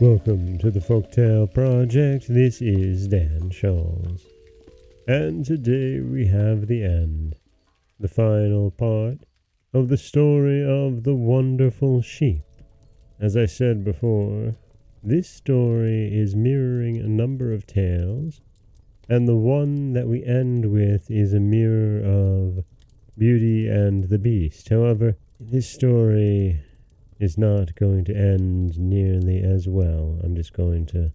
Welcome to the Folktale Project. This is Dan Scholz. And today we have the end, the final part of the story of the wonderful sheep. As I said before, this story is mirroring a number of tales, and the one that we end with is a mirror of Beauty and the Beast. However, this story is not going to end nearly as well. I'm just going to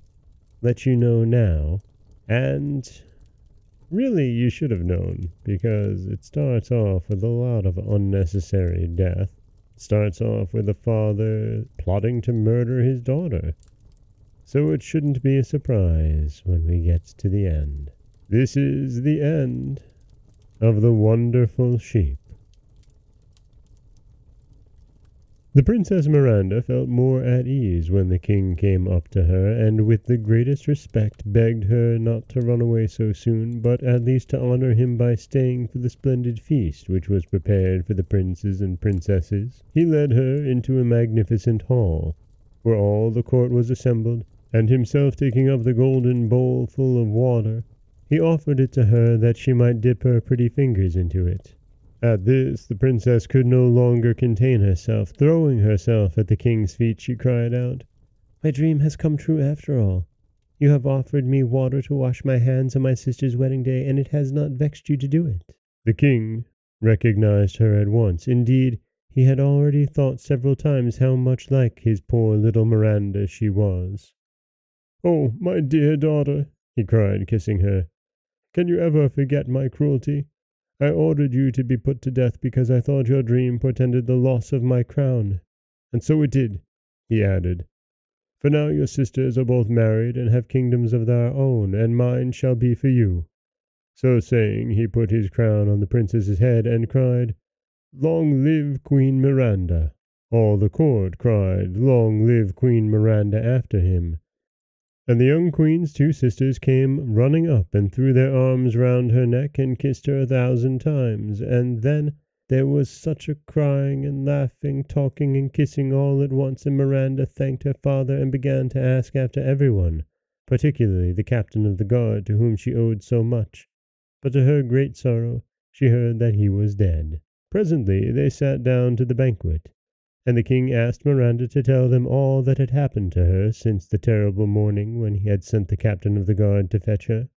let you know now. And really, you should have known because it starts off with a lot of unnecessary death. It starts off with a father plotting to murder his daughter. So it shouldn't be a surprise when we get to the end. This is the end of the wonderful sheep. The Princess Miranda felt more at ease when the king came up to her, and with the greatest respect begged her not to run away so soon, but at least to honor him by staying for the splendid feast which was prepared for the princes and princesses. He led her into a magnificent hall, where all the court was assembled, and himself taking up the golden bowl full of water, he offered it to her that she might dip her pretty fingers into it. At this the princess could no longer contain herself. Throwing herself at the king's feet, she cried out, My dream has come true after all. You have offered me water to wash my hands on my sister's wedding day, and it has not vexed you to do it. The king recognized her at once. Indeed, he had already thought several times how much like his poor little Miranda she was. Oh, my dear daughter, he cried, kissing her, can you ever forget my cruelty? I ordered you to be put to death because I thought your dream portended the loss of my crown. And so it did, he added. For now your sisters are both married and have kingdoms of their own, and mine shall be for you. So saying, he put his crown on the princess's head and cried, Long live Queen Miranda! All the court cried, Long live Queen Miranda after him. And the young queen's two sisters came running up and threw their arms round her neck and kissed her a thousand times, and then there was such a crying and laughing, talking and kissing all at once, and Miranda thanked her father and began to ask after everyone, particularly the captain of the guard to whom she owed so much. But to her great sorrow she heard that he was dead. Presently they sat down to the banquet, and the king asked Miranda to tell them all that had happened to her since the terrible morning when he had sent the captain of the guard to fetch her.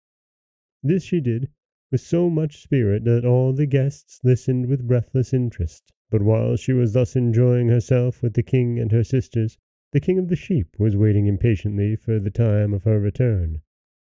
This she did with so much spirit that all the guests listened with breathless interest. But while she was thus enjoying herself with the king and her sisters, the king of the sheep was waiting impatiently for the time of her return.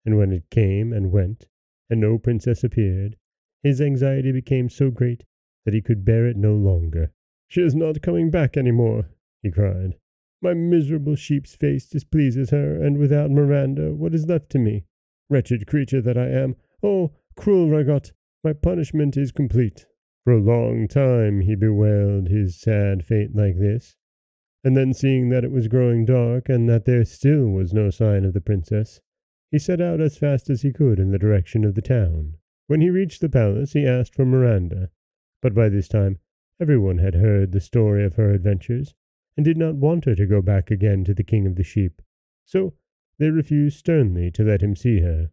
And when it came and went, and no princess appeared, his anxiety became so great that he could bear it no longer. She is not coming back any more, he cried. My miserable sheep's face displeases her, and without Miranda, what is left to me? Wretched creature that I am! Oh, cruel Ragotte, my punishment is complete. For a long time he bewailed his sad fate like this, and then seeing that it was growing dark, and that there still was no sign of the princess, he set out as fast as he could in the direction of the town. When he reached the palace, he asked for Miranda, but by this time Everyone had heard the story of her adventures, and did not want her to go back again to the king of the sheep, so they refused sternly to let him see her.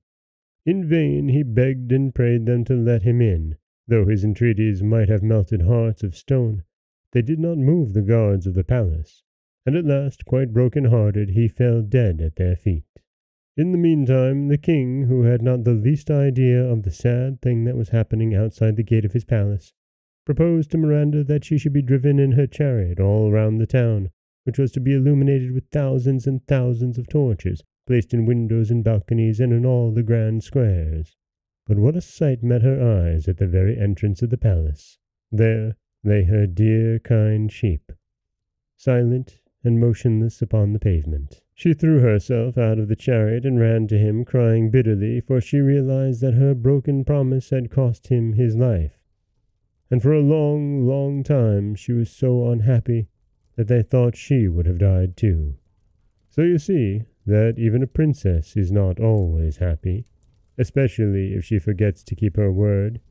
In vain he begged and prayed them to let him in, though his entreaties might have melted hearts of stone. They did not move the guards of the palace, and at last, quite broken-hearted, he fell dead at their feet. In the meantime, the king, who had not the least idea of the sad thing that was happening outside the gate of his palace, proposed to Miranda that she should be driven in her chariot all round the town, which was to be illuminated with thousands and thousands of torches, placed in windows and balconies and in all the grand squares. But what a sight met her eyes at the very entrance of the palace! There lay her dear, kind sheep, silent and motionless upon the pavement. She threw herself out of the chariot and ran to him, crying bitterly, for she realized that her broken promise had cost him his life and for a long, long time she was so unhappy that they thought she would have died too. So you see that even a princess is not always happy, especially if she forgets to keep her word,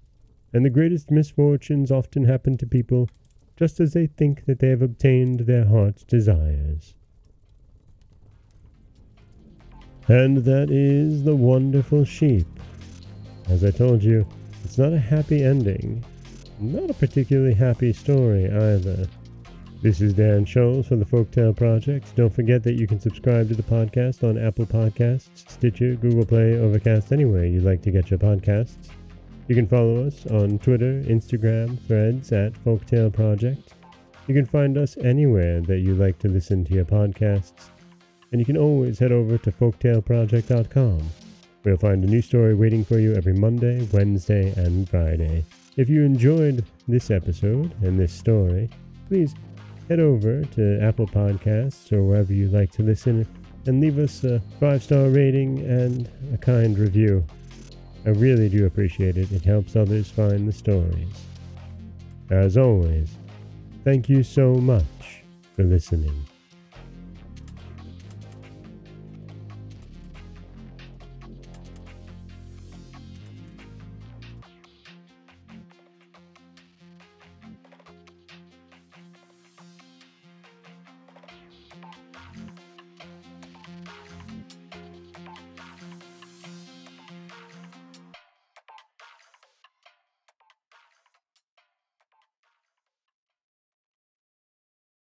and the greatest misfortunes often happen to people just as they think that they have obtained their heart's desires. And that is The Wonderful Sheep. As I told you, it's not a happy ending. Not a particularly happy story either. This is Dan Scholz from the Folktale Project. Don't forget that you can subscribe to the podcast on Apple Podcasts, Stitcher, Google Play, Overcast, anywhere you'd like to get your podcasts. You can follow us on Twitter, Instagram, Threads at Folktale Project. You can find us anywhere that you like to listen to your podcasts. And you can always head over to folktaleproject.com, where you'll find a new story waiting for you every Monday, Wednesday, and Friday. If you enjoyed this episode and this story, please head over to Apple Podcasts or wherever you like to listen and leave us a five star rating and a kind review. I really do appreciate it. It helps others find the stories. As always, thank you so much for listening.